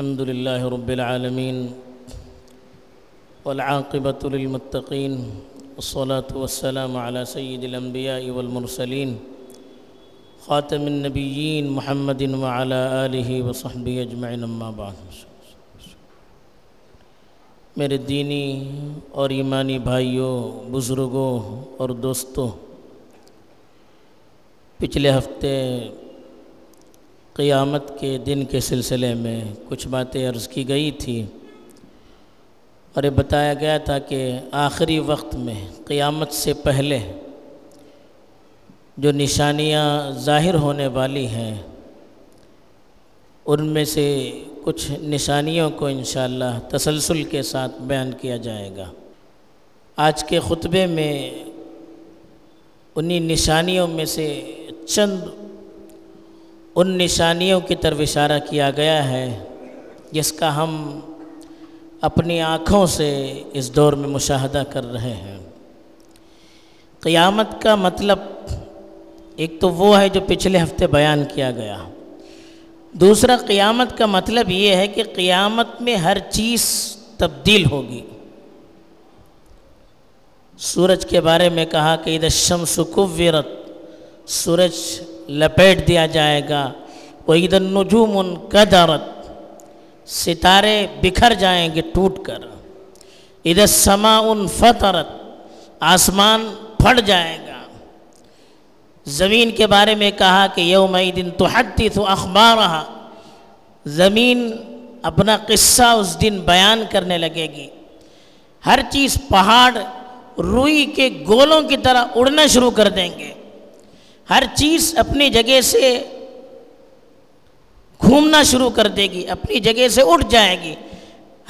الحمد لله رب العالمين والعاقبة للمتقين والصلاة والسلام على سيد الأنبياء والمرسلين خاتم النبيين محمد وعلى آله وصحبه أجمعين أما بعد میرے دینی اور ایمانی بھائیوں، بزرگوں اور دوستوں، پچھلے ہفتے قیامت کے دن کے سلسلے میں کچھ باتیں عرض کی گئی تھی اور یہ بتایا گیا تھا کہ آخری وقت میں قیامت سے پہلے جو نشانیاں ظاہر ہونے والی ہیں، ان میں سے کچھ نشانیوں کو انشاءاللہ تسلسل کے ساتھ بیان کیا جائے گا۔ آج کے خطبے میں انہی نشانیوں میں سے چند ان نشانیوں کی طرف اشارہ کیا گیا ہے جس کا ہم اپنی آنکھوں سے اس دور میں مشاہدہ کر رہے ہیں۔ قیامت کا مطلب ایک تو وہ ہے جو پچھلے ہفتے بیان کیا گیا۔ دوسرا، قیامت کا مطلب یہ ہے کہ قیامت میں ہر چیز تبدیل ہوگی۔ سورج کے بارے میں کہا کہ ادھر شمس سورج لپیٹ دیا جائے گا۔ وہ ادھر نجوم ان ستارے بکھر جائیں گے ٹوٹ کر۔ ادھر سما ان فطرت آسمان پھٹ جائے گا۔ زمین کے بارے میں کہا کہ یوم دن تو حدیث و اخبار رہا زمین اپنا قصہ اس دن بیان کرنے لگے گی۔ ہر چیز پہاڑ، روئی کے گولوں کی طرح اڑنا شروع کر دیں گے۔ ہر چیز اپنی جگہ سے گھومنا شروع کر دے گی، اپنی جگہ سے اٹھ جائے گی۔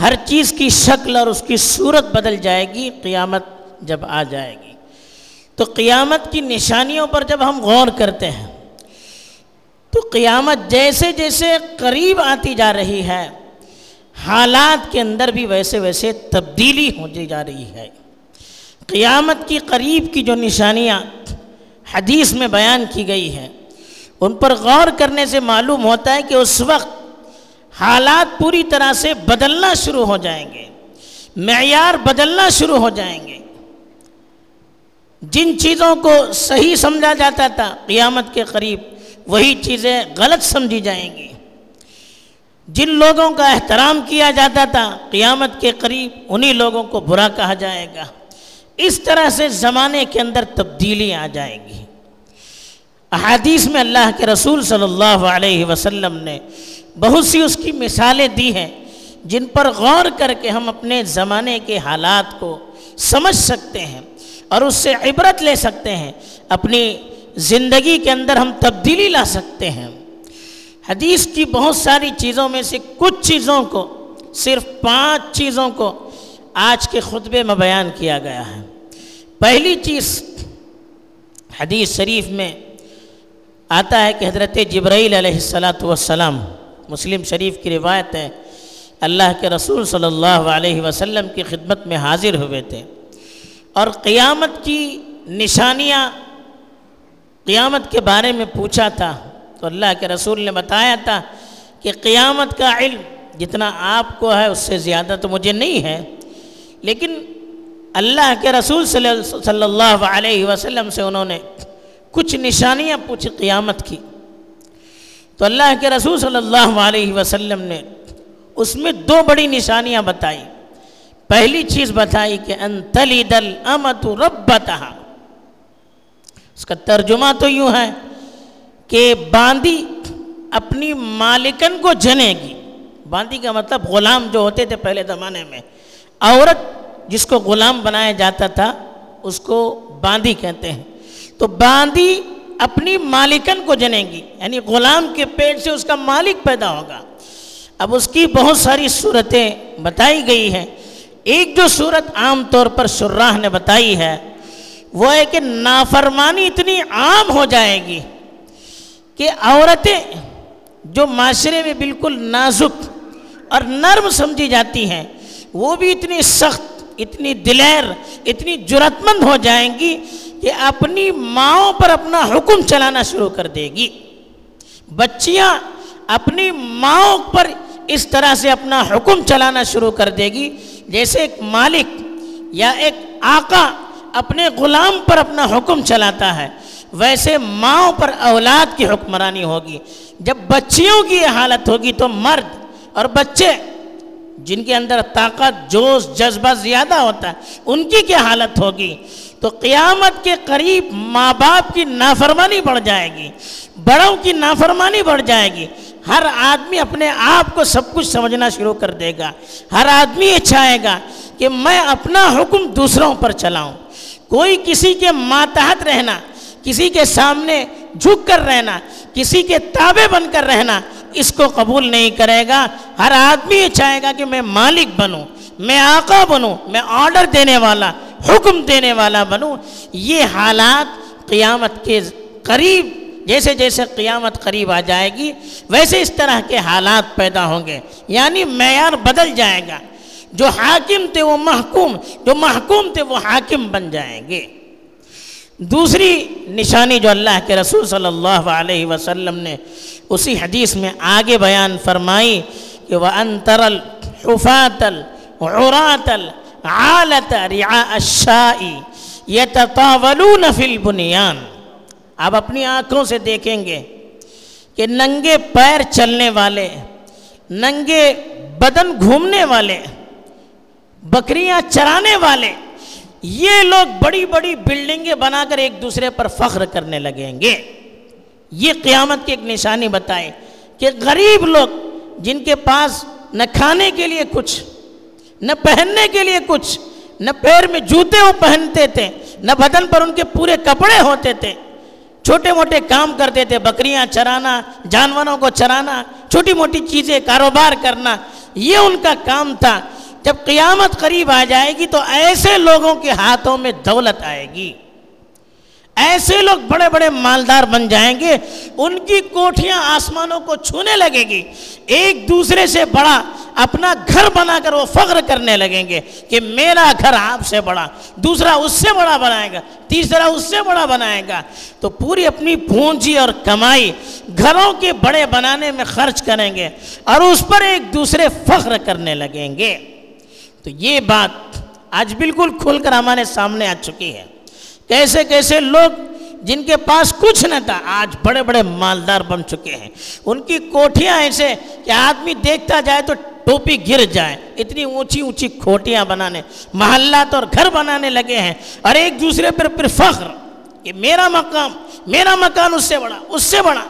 ہر چیز کی شکل اور اس کی صورت بدل جائے گی، قیامت جب آ جائے گی۔ تو قیامت کی نشانیوں پر جب ہم غور کرتے ہیں، تو قیامت جیسے جیسے قریب آتی جا رہی ہے، حالات کے اندر بھی ویسے ویسے تبدیلی ہوتی جا رہی ہے۔ قیامت کی قریب کی جو نشانیاں حدیث میں بیان کی گئی ہیں ان پر غور کرنے سے معلوم ہوتا ہے کہ اس وقت حالات پوری طرح سے بدلنا شروع ہو جائیں گے۔ معیار بدلنا شروع ہو جائیں گے۔ جن چیزوں کو صحیح سمجھا جاتا تھا قیامت کے قریب، وہی چیزیں غلط سمجھی جائیں گی۔ جن لوگوں کا احترام کیا جاتا تھا قیامت کے قریب، انہی لوگوں کو برا کہا جائے گا۔ اس طرح سے زمانے کے اندر تبدیلی آ جائے گی۔ احادیث میں اللہ کے رسول صلی اللہ علیہ وسلم نے بہت سی اس کی مثالیں دی ہیں جن پر غور کر کے ہم اپنے زمانے کے حالات کو سمجھ سکتے ہیں اور اس سے عبرت لے سکتے ہیں۔ اپنی زندگی کے اندر ہم تبدیلی لا سکتے ہیں۔ حدیث کی بہت ساری چیزوں میں سے کچھ چیزوں کو، صرف پانچ چیزوں کو آج کے خطبے میں بیان کیا گیا ہے۔ پہلی چیز حدیث شریف میں آتا ہے کہ حضرت جبرائیل علیہ السلاۃ والسلام، مسلم شریف کی روایت ہے، اللہ کے رسول صلی اللہ علیہ وسلم کی خدمت میں حاضر ہوئے تھے۔ اور قیامت کی نشانیاں قیامت کے بارے میں پوچھا تھا۔ تو اللہ کے رسول نے بتایا تھا کہ قیامت کا علم جتنا آپ کو ہے، اس سے زیادہ تو مجھے نہیں ہے۔ لیکن اللہ کے رسول صلی اللہ علیہ وسلم سے انہوں نے کچھ نشانیاں پوچھی قیامت کی۔ تو اللہ کے رسول صلی اللہ علیہ وسلم نے اس میں دو بڑی نشانیاں بتائی پہلی چیز بتائی کہ انتلی دل امت ربتہا۔ اس کا ترجمہ تو یوں ہے کہ باندی اپنی مالکن کو جنے گی۔ باندی کا مطلب غلام جو ہوتے تھے پہلے زمانے میں، عورت جس کو غلام بنایا جاتا تھا، اس کو باندی کہتے ہیں۔ تو باندی اپنی مالکن کو جنے گی یعنی غلام کے پیٹ سے اس کا مالک پیدا ہوگا۔ اب اس کی بہت ساری صورتیں بتائی گئی ہیں۔ ایک جو صورت عام طور پر شراح نے بتائی ہے، وہ ہے کہ نافرمانی اتنی عام ہو جائے گی کہ عورتیں جو معاشرے میں بالکل نازک اور نرم سمجھی جاتی ہیں، وہ بھی اتنی سخت اتنی دلیر، اتنی جرت مند ہو جائیں گی کہ اپنی ماؤں پر اپنا حکم چلانا شروع کر دے گی۔ بچیاں اپنی ماؤں پر اس طرح سے اپنا حکم چلانا شروع کر دے گی، جیسے ایک مالک یا ایک آقا اپنے غلام پر اپنا حکم چلاتا ہے، ویسے ماؤں پر اولاد کی حکمرانی ہوگی۔ جب بچیوں کی یہ حالت ہوگی تو مرد اور بچے جن کے اندر طاقت، جوش، جذبہ زیادہ ہوتا ہے، ان کی کیا حالت ہوگی؟ تو قیامت کے قریب ماں باپ کی نافرمانی بڑھ جائے گی، بڑوں کی نافرمانی بڑھ جائے گی۔ ہر آدمی اپنے آپ کو سب کچھ سمجھنا شروع کر دے گا۔ ہر آدمی یہ چاہے گا کہ میں اپنا حکم دوسروں پر چلاؤں۔ کوئی کسی کے ماتحت رہنا، کسی کے سامنے جھک کر رہنا، کسی کے تابع بن کر رہنا اس کو قبول نہیں کرے گا، ہر آدمی یہ چاہے گا کہ میں مالک بنوں، میں آقا بنوں، میں آرڈر دینے والا، حکم دینے والا بنوں۔ یہ حالات قیامت کے قریب، جیسے جیسے قیامت قریب آ جائے گی، ویسے اس طرح کے حالات پیدا ہوں گے۔ یعنی معیار بدل جائے گا۔ جو حاکم تھے وہ محکوم، جو محکوم تھے وہ حاکم بن جائیں گے۔ دوسری نشانی جو اللہ کے رسول صلی اللہ علیہ وسلم نے اسی حدیث میں آگے بیان فرمائی کہ وہ انتر الحفات العرات العالت رعاء الشائی یتطاولون فی البنیان آپ اپنی آنکھوں سے دیکھیں گے کہ ننگے پیر چلنے والے، ننگے بدن گھومنے والے، بکریاں چرانے والے، یہ لوگ بڑی بڑی بلڈنگیں بنا کر ایک دوسرے پر فخر کرنے لگیں گے۔ یہ قیامت کی ایک نشانی بتائے کہ غریب لوگ جن کے پاس نہ کھانے کے لیے کچھ، نہ پہننے کے لیے کچھ، نہ پیر میں جوتے وہ پہنتے تھے، نہ بدن پر ان کے پورے کپڑے ہوتے تھے، چھوٹے موٹے کام کرتے تھے، بکریاں چرانا، جانوروں کو چرانا، چھوٹی موٹی چیزیں، کاروبار کرنا، یہ ان کا کام تھا۔ جب قیامت قریب آ جائے گی تو ایسے لوگوں کے ہاتھوں میں دولت آئے گی۔ ایسے لوگ بڑے بڑے مالدار بن جائیں گے، ان کی کوٹھیاں آسمانوں کو چھونے لگے گی۔ ایک دوسرے سے بڑا اپنا گھر بنا کر وہ فخر کرنے لگیں گے کہ میرا گھر آپ سے بڑا، دوسرا اس سے بڑا بنائے گا، تیسرا اس سے بڑا بنائے گا۔ تو پوری اپنی پونجی اور کمائی گھروں کے بڑے بنانے میں خرچ کریں گے اور اس پر ایک دوسرے فخر کرنے لگیں گے۔ تو یہ بات آج بالکل کھل کر ہمارے سامنے آ چکی ہے۔ کیسے کیسے لوگ جن کے پاس کچھ نہ تھا، آج بڑے بڑے مالدار بن چکے ہیں۔ ان کی کوٹھیاں ایسے کہ آدمی دیکھتا جائے تو ٹوپی گر جائے۔ اتنی اونچی اونچی کھوٹیاں بنانے، محلات اور گھر بنانے لگے ہیں۔ اور ایک دوسرے پر پھر فخر کہ میرا مقام، میرا مکان اس سے بڑا، اس سے بڑا۔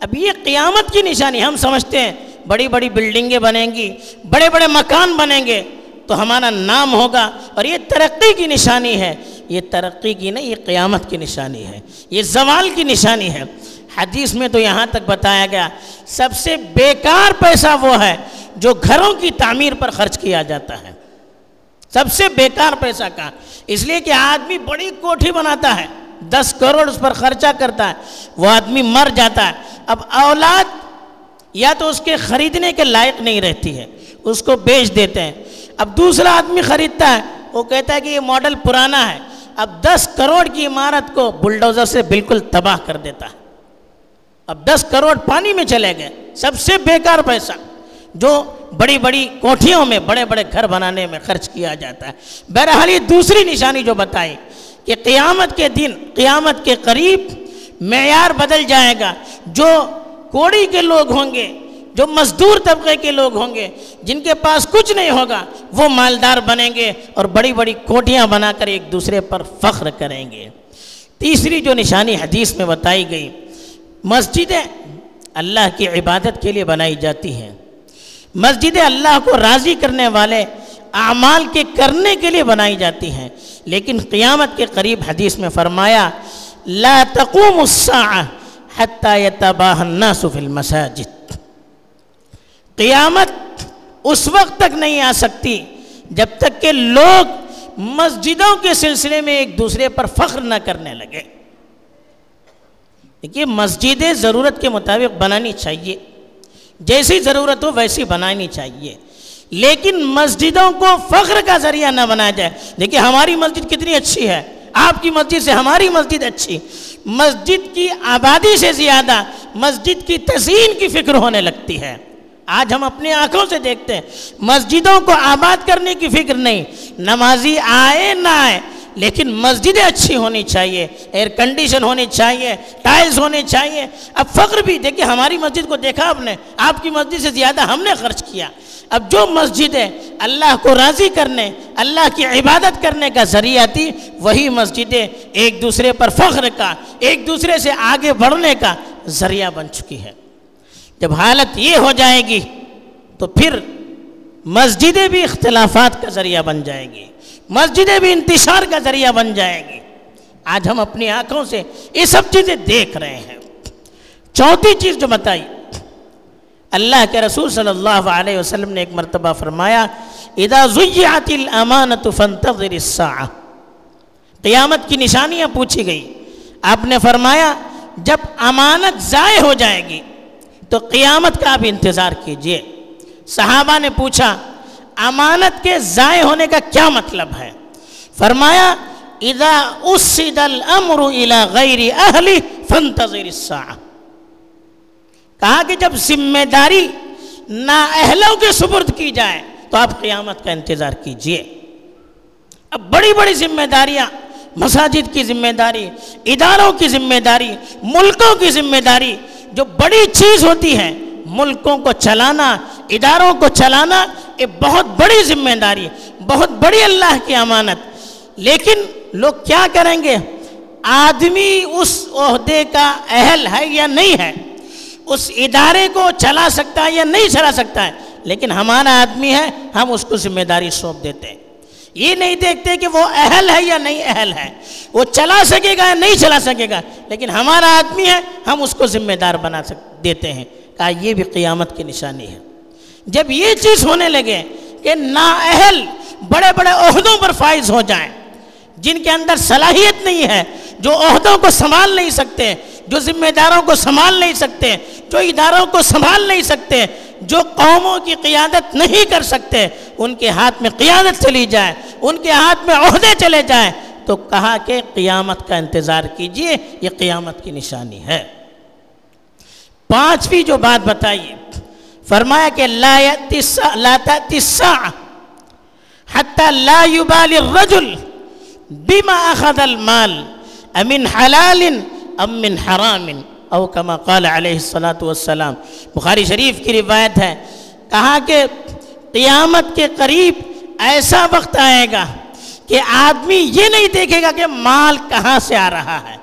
اب یہ قیامت کی نشانی، ہم سمجھتے ہیں، بڑی بڑی بلڈنگیں بنیں گی، بڑے بڑے مکان بنیں گے تو ہمارا نام ہوگا۔ اور یہ ترقی کی نشانی ہے۔ یہ ترقی کی نہیں، یہ قیامت کی نشانی ہے، یہ زوال کی نشانی ہے۔ حدیث میں تو یہاں تک بتایا گیا، سب سے بیکار پیسہ وہ ہے جو گھروں کی تعمیر پر خرچ کیا جاتا ہے۔ سب سے بیکار پیسہ کا اس لیے کہ آدمی بڑی کوٹھی بناتا ہے، دس کروڑ اس پر خرچہ کرتا ہے، وہ آدمی مر جاتا ہے۔ اب اولاد یا تو اس کے خریدنے کے لائق نہیں رہتی ہے، اس کو بیچ دیتے ہیں۔ اب دوسرا آدمی خریدتا ہے، وہ کہتا ہے کہ یہ ماڈل پرانا ہے اب دس کروڑ کی عمارت کو بلڈوزر سے بالکل تباہ کر دیتا ہے۔ اب دس کروڑ پانی میں چلے گئے۔ سب سے بیکار پیسہ۔ جو بڑی بڑی کوٹھیوں میں بڑے بڑے گھر بنانے میں خرچ کیا جاتا ہے۔ بہرحال یہ دوسری نشانی جو بتائی کہ قیامت کے دن، قیامت کے قریب معیار بدل جائے گا۔ جو کوڑی کے لوگ ہوں گے جو مزدور طبقے کے لوگ ہوں گے، جن کے پاس کچھ نہیں ہوگا، وہ مالدار بنیں گے اور بڑی بڑی کوٹیاں بنا کر ایک دوسرے پر فخر کریں گے۔ تیسری جو نشانی حدیث میں بتائی گئی، مسجدیں اللہ کی عبادت کے لیے بنائی جاتی ہیں۔ مسجدیں اللہ کو راضی کرنے والے اعمال کے کرنے کے لیے بنائی جاتی ہیں۔ لیکن قیامت کے قریب حدیث میں فرمایا، لا تقوم الساعة حتى يتباہ الناس في المساجد۔ قیامت اس وقت تک نہیں آ سکتی جب تک کہ لوگ مسجدوں کے سلسلے میں ایک دوسرے پر فخر نہ کرنے لگے۔ دیکھیے، مسجدیں ضرورت کے مطابق بنانی چاہیے۔ جیسی ضرورت ہو ویسی بنانی چاہیے۔ لیکن مسجدوں کو فخر کا ذریعہ نہ بنایا جائے۔ دیکھیے، ہماری مسجد کتنی اچھی ہے۔ آپ کی مسجد سے ہماری مسجد اچھی۔ مسجد کی آبادی سے زیادہ مسجد کی تزئین کی فکر ہونے لگتی ہے۔ آج ہم اپنی آنکھوں سے دیکھتے ہیں۔ مسجدوں کو آباد کرنے کی فکر نہیں۔ نمازی آئے نہ آئے، لیکن مسجدیں اچھی ہونی چاہیے۔ ایئر کنڈیشن ہونی چاہیے۔ ٹائلز ہونے چاہیے۔ اب فخر بھی دیکھیں ہماری مسجد کو دیکھا آپ نے۔ آپ کی مسجد سے زیادہ ہم نے خرچ کیا۔ اب جو مسجدیں اللہ کو راضی کرنے، اللہ کی عبادت کرنے کا ذریعہ تھی، وہی مسجدیں ایک دوسرے پر فخر کا، ایک دوسرے سے آگے بڑھنے کا ذریعہ بن چکی ہے۔ جب حالت یہ ہو جائے گی تو پھر مسجدیں بھی اختلافات کا ذریعہ بن جائے گی، مسجدیں بھی انتشار کا ذریعہ بن جائے گی۔ آج ہم اپنی آنکھوں سے یہ سب چیزیں دیکھ رہے ہیں۔ چوتھی چیز جو بتائی، اللہ کے رسول صلی اللہ علیہ وسلم نے ایک مرتبہ فرمایا، اذا زیعت الامانت فانتظر الساعہ قیامت کی نشانیاں پوچھی گئی۔ آپ نے فرمایا، جب امانت ضائع ہو جائے گی تو قیامت کا آپ انتظار کیجیے۔ صحابہ نے پوچھا، امانت کے ضائع ہونے کا کیا مطلب ہے؟ فرمایا، اذا اسد الامر الى غیر اہلی فانتظر الساعہ کہا کہ جب ذمہ داری نا اہلوں کے سپرد کی جائے، تو آپ قیامت کا انتظار کیجیے۔ اب بڑی بڑی ذمہ داریاں، مساجد کی ذمہ داری، اداروں کی ذمہ داری، ملکوں کی ذمہ داری جو بڑی چیز ہوتی ہے ملکوں کو چلانا، اداروں کو چلانا، یہ بہت بڑی ذمہ داری بہت بڑی اللہ کی امانت۔ لیکن لوگ کیا کریں گے؟ آدمی اس عہدے کا اہل ہے یا نہیں ہے؟ اس ادارے کو چلا سکتا ہے یا نہیں چلا سکتا ہے؟ لیکن ہمارا آدمی ہے، ہم اس کو ذمہ داری سونپ دیتے ہیں۔ یہ نہیں دیکھتے کہ وہ اہل ہے یا نہیں اہل ہے۔ وہ چلا سکے گا یا نہیں چلا سکے گا، لیکن ہمارا آدمی ہے، ہم اس کو ذمہ دار بنا سک، دیتے ہیں۔ کہا یہ بھی قیامت کی نشانی ہے۔ جب یہ چیز ہونے لگے کہ نااہل بڑے بڑے عہدوں پر فائز ہو جائیں، جن کے اندر صلاحیت نہیں ہے، جو عہدوں کو سنبھال نہیں سکتے جو ذمہ داروں کو سنبھال نہیں سکتے، جو اداروں کو سنبھال نہیں سکتے، جو قوموں کی قیادت نہیں کر سکتے، ان کے ہاتھ میں قیادت چلی جائے، ان کے ہاتھ میں عہدے چلے جائیں تو کہا کہ قیامت کا انتظار کیجیے، یہ قیامت کی نشانی ہے۔ پانچویں جو بات بتائیے، فرمایا کہ لا لا لا الرجل بما أخذ المال أمن حلال أم من حرام او کما قال علیہ الصلاۃ والسلام. بخاری شریف کی روایت ہے، کہا کہ قیامت کے قریب ایسا وقت آئے گا کہ آدمی یہ نہیں دیکھے گا کہ مال کہاں سے آ رہا ہے۔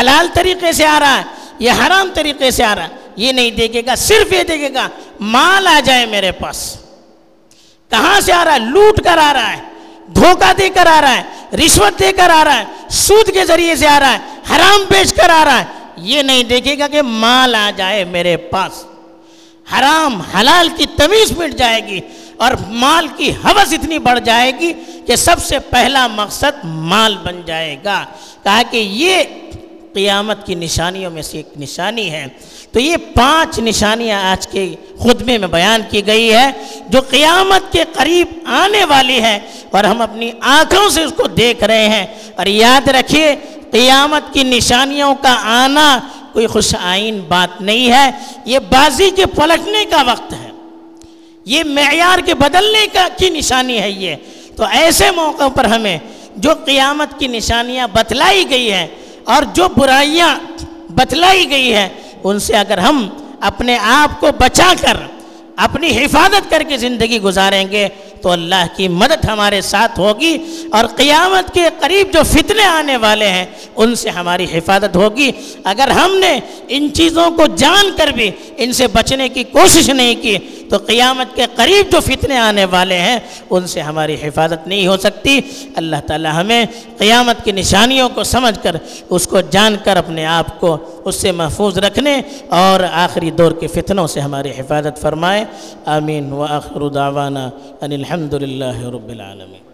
حلال طریقے سے آ رہا ہے یا حرام طریقے سے آ رہا ہے، یہ نہیں دیکھے گا، صرف یہ دیکھے گا، مال آ جائے میرے پاس۔ کہاں سے آ رہا ہے؟ لوٹ کر آ رہا ہے۔ دھوکہ دے کر آ رہا ہے، رشوت دے کر آ رہا ہے، سود کے ذریعے سے آ رہا ہے، حرام بیچ کر آ رہا ہے۔ یہ نہیں دیکھے گا کہ مال آ جائے میرے پاس۔ حرام، حلال کی تمیز مٹ جائے گی اور مال کی حوث اتنی بڑھ جائے گی کہ سب سے پہلا مقصد مال بن جائے گا۔ کہا کہ یہ قیامت کی نشانیوں میں سے ایک نشانی ہے۔ تو یہ پانچ نشانیاں آج کے خطبے میں بیان کی گئی ہے جو قیامت کے قریب آنے والی ہے اور ہم اپنی آنکھوں سے اس کو دیکھ رہے ہیں اور یاد رکھیے قیامت کی نشانیوں کا آنا کوئی خوش آئین بات نہیں ہے، یہ بازی کے پلٹنے کا وقت ہے، یہ معیار کے بدلنے کا کی نشانی ہے یہ۔ تو ایسے موقع پر ہمیں جو قیامت کی نشانیاں بتلائی گئی ہیں اور جو برائیاں بتلائی گئی ہیں ان سے اگر ہم اپنے آپ کو بچا کر اپنی حفاظت کر کے زندگی گزاریں گے تو اللہ کی مدد ہمارے ساتھ ہوگی اور قیامت کے قریب جو فتنے آنے والے ہیں، ان سے ہماری حفاظت ہوگی۔ اگر ہم نے ان چیزوں کو جان کر بھی ان سے بچنے کی کوشش نہیں کی، تو قیامت کے قریب جو فتنے آنے والے ہیں، ان سے ہماری حفاظت نہیں ہو سکتی۔ اللہ تعالی ہمیں قیامت کی نشانیوں کو سمجھ کر، اس کو جان کر اپنے آپ کو اس سے محفوظ رکھنے اور آخری دور کے فتنوں سے ہماری حفاظت فرمائے۔ آمین۔ و آخر دعوانا ان الحمد للہ رب العالمین۔